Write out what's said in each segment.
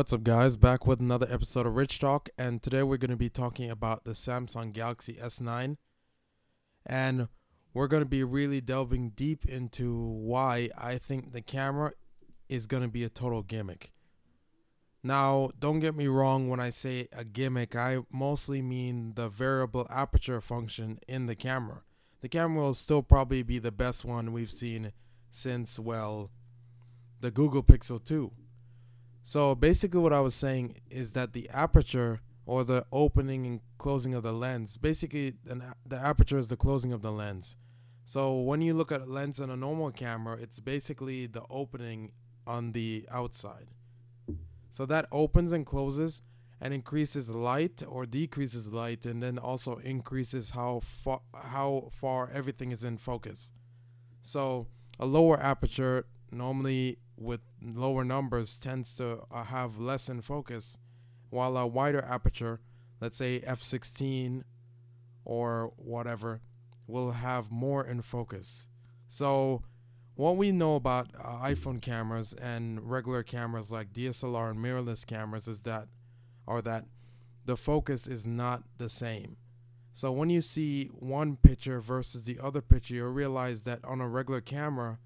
What's up, guys? Back with another episode of Rich Talk, and today we're going to be talking about the Samsung Galaxy S9. And we're going to be really delving deep into why I think the camera is going to be a total gimmick. Now, don't get me wrong when I say a gimmick, I mostly mean the variable aperture function in the camera. The camera will still probably be the best one we've seen since, well, the Google Pixel 2. So basically, what I was saying is that the aperture or the opening and closing of the lens, basically, the aperture is the closing of the lens. So when you look at a lens on a normal camera, it's basically the opening on the outside. So that opens and closes and increases light or decreases light and then also increases how far how far everything is in focus. So a lower aperture normally with lower numbers tends to uh, have less in focus, while a wider aperture, let's say f16 or whatever, will have more in focus. So, what we know about uh, iPhone cameras and regular cameras like DSLR and mirrorless cameras is that, or that, the focus is not the same. So when you see one picture versus the other picture, you'll realize that on a regular camera,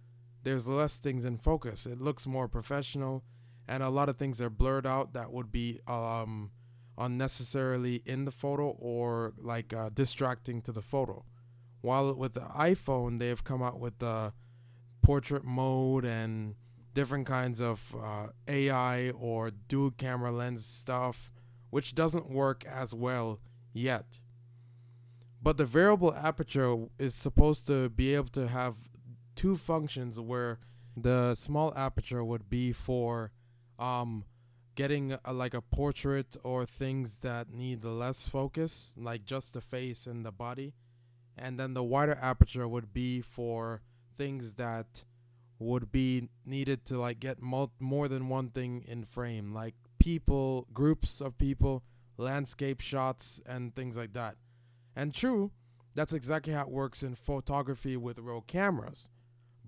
there's less things in focus. It looks more professional, and a lot of things are blurred out that would be um, unnecessarily in the photo or like uh, distracting to the photo. While with the iPhone, they've come out with the portrait mode and different kinds of uh, AI or dual camera lens stuff, which doesn't work as well yet. But the variable aperture is supposed to be able to have two functions where the small aperture would be for um, getting a, like a portrait or things that need less focus, like just the face and the body. And then the wider aperture would be for things that would be needed to like get mul- more than one thing in frame, like people, groups of people, landscape shots, and things like that. And true, that's exactly how it works in photography with real cameras.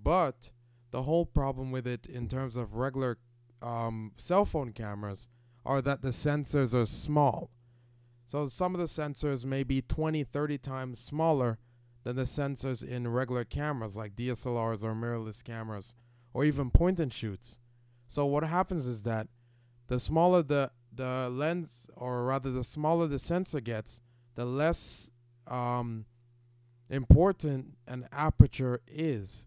But the whole problem with it in terms of regular um, cell phone cameras are that the sensors are small. So some of the sensors may be 20, 30 times smaller than the sensors in regular cameras like DSLRs or mirrorless cameras or even point and shoots. So what happens is that the smaller the the lens or rather the smaller the sensor gets, the less um, important an aperture is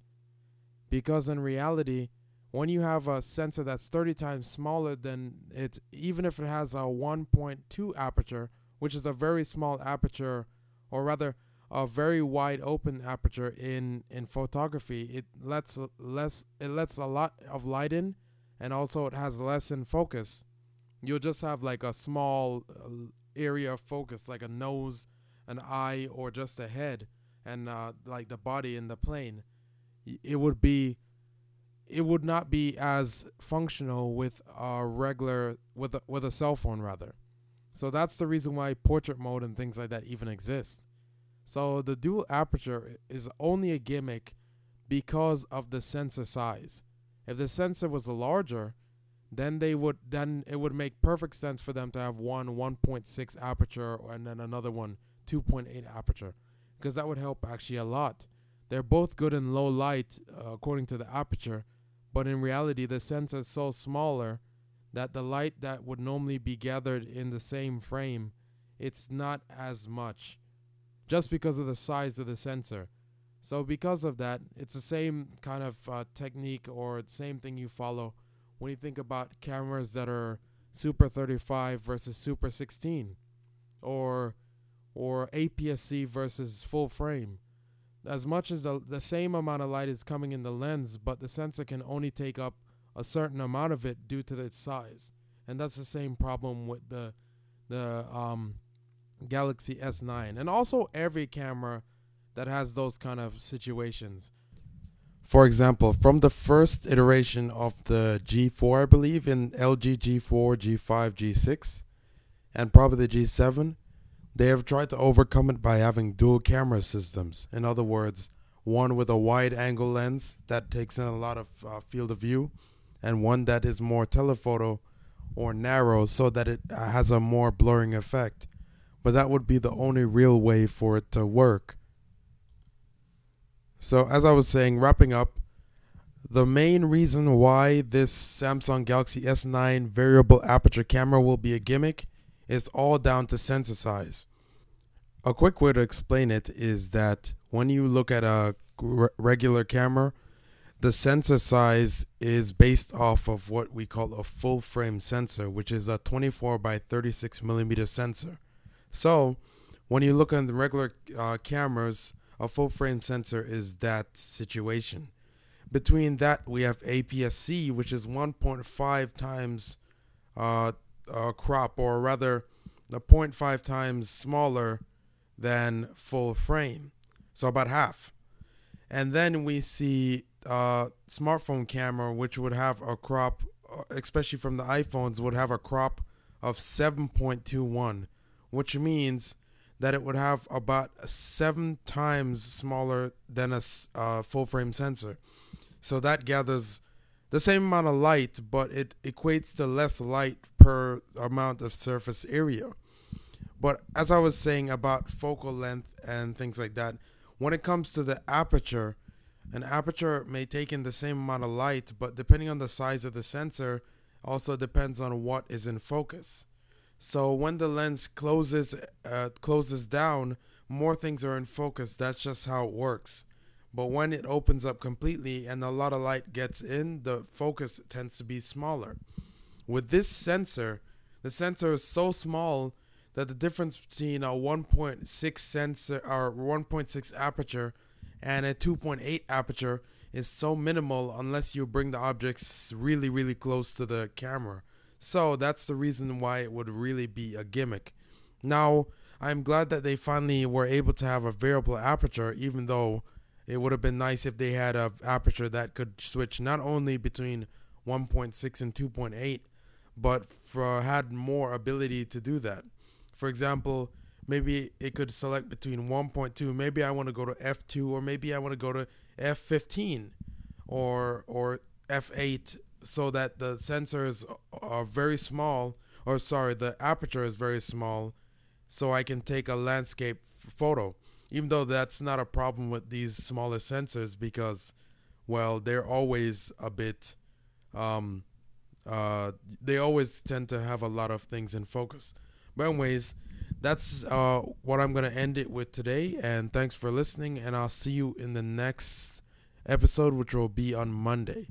because in reality when you have a sensor that's 30 times smaller than it's even if it has a 1.2 aperture which is a very small aperture or rather a very wide open aperture in in photography it lets less it lets a lot of light in and also it has less in focus. You'll just have like a small uh, area of focus like a nose an eye or just a head and uh, like the body in the plane it would be it would not be as functional with a regular with a, with a cell phone rather. So that's the reason why portrait mode and things like that even exist. So the dual aperture is only a gimmick because of the sensor size. If the sensor was larger, then they would then it would make perfect sense for them to have one 1.6 aperture and then another one 2.8 aperture because that would help actually a lot they're both good in low light uh, according to the aperture, but in reality, the sensor is so smaller that the light that would normally be gathered in the same frame, it's not as much, just because of the size of the sensor. So because of that, it's the same kind of uh, technique or same thing you follow when you think about cameras that are Super 35 versus Super 16, or or APS-C versus full frame as much as the, the same amount of light is coming in the lens, but the sensor can only take up a certain amount of it due to its size. And that's the same problem with the the um, Galaxy S9 and also every camera that has those kind of situations. For example, from the first iteration of the G4, I believe, in LG G4, G5, G6, and probably the G7, they have tried to overcome it by having dual camera systems. In other words, one with a wide angle lens that takes in a lot of uh, field of view, and one that is more telephoto or narrow so that it has a more blurring effect. But that would be the only real way for it to work. So, as I was saying, wrapping up, the main reason why this Samsung Galaxy S9 variable aperture camera will be a gimmick is all down to sensor size. A quick way to explain it is that when you look at a regular camera, the sensor size is based off of what we call a full frame sensor, which is a 24 by 36 millimeter sensor. So, when you look at the regular uh, cameras, a full frame sensor is that situation. Between that, we have APS-C, which is 1.5 times uh, uh, crop, or rather, the 0.5 times smaller than full frame, so about half. And then we see uh, smartphone camera, which would have a crop, uh, especially from the iPhones, would have a crop of 7.21, which means that it would have about seven times smaller than a uh, full frame sensor. So that gathers the same amount of light, but it equates to less light per amount of surface area. But as I was saying about focal length and things like that, when it comes to the aperture, an aperture may take in the same amount of light, but depending on the size of the sensor, also depends on what is in focus. So when the lens closes uh, closes down, more things are in focus. That's just how it works. But when it opens up completely and a lot of light gets in, the focus tends to be smaller. With this sensor, the sensor is so small that the difference between a 1.6 sensor or 1.6 aperture and a 2.8 aperture is so minimal unless you bring the objects really really close to the camera. So that's the reason why it would really be a gimmick. Now, I'm glad that they finally were able to have a variable aperture even though it would have been nice if they had a aperture that could switch not only between 1.6 and 2.8 but for had more ability to do that. For example, maybe it could select between 1.2. Maybe I want to go to f2, or maybe I want to go to f15, or or f8, so that the sensors are very small, or sorry, the aperture is very small, so I can take a landscape photo. Even though that's not a problem with these smaller sensors, because well, they're always a bit. Um, uh, they always tend to have a lot of things in focus. But anyways, that's uh, what I'm gonna end it with today. And thanks for listening. And I'll see you in the next episode, which will be on Monday.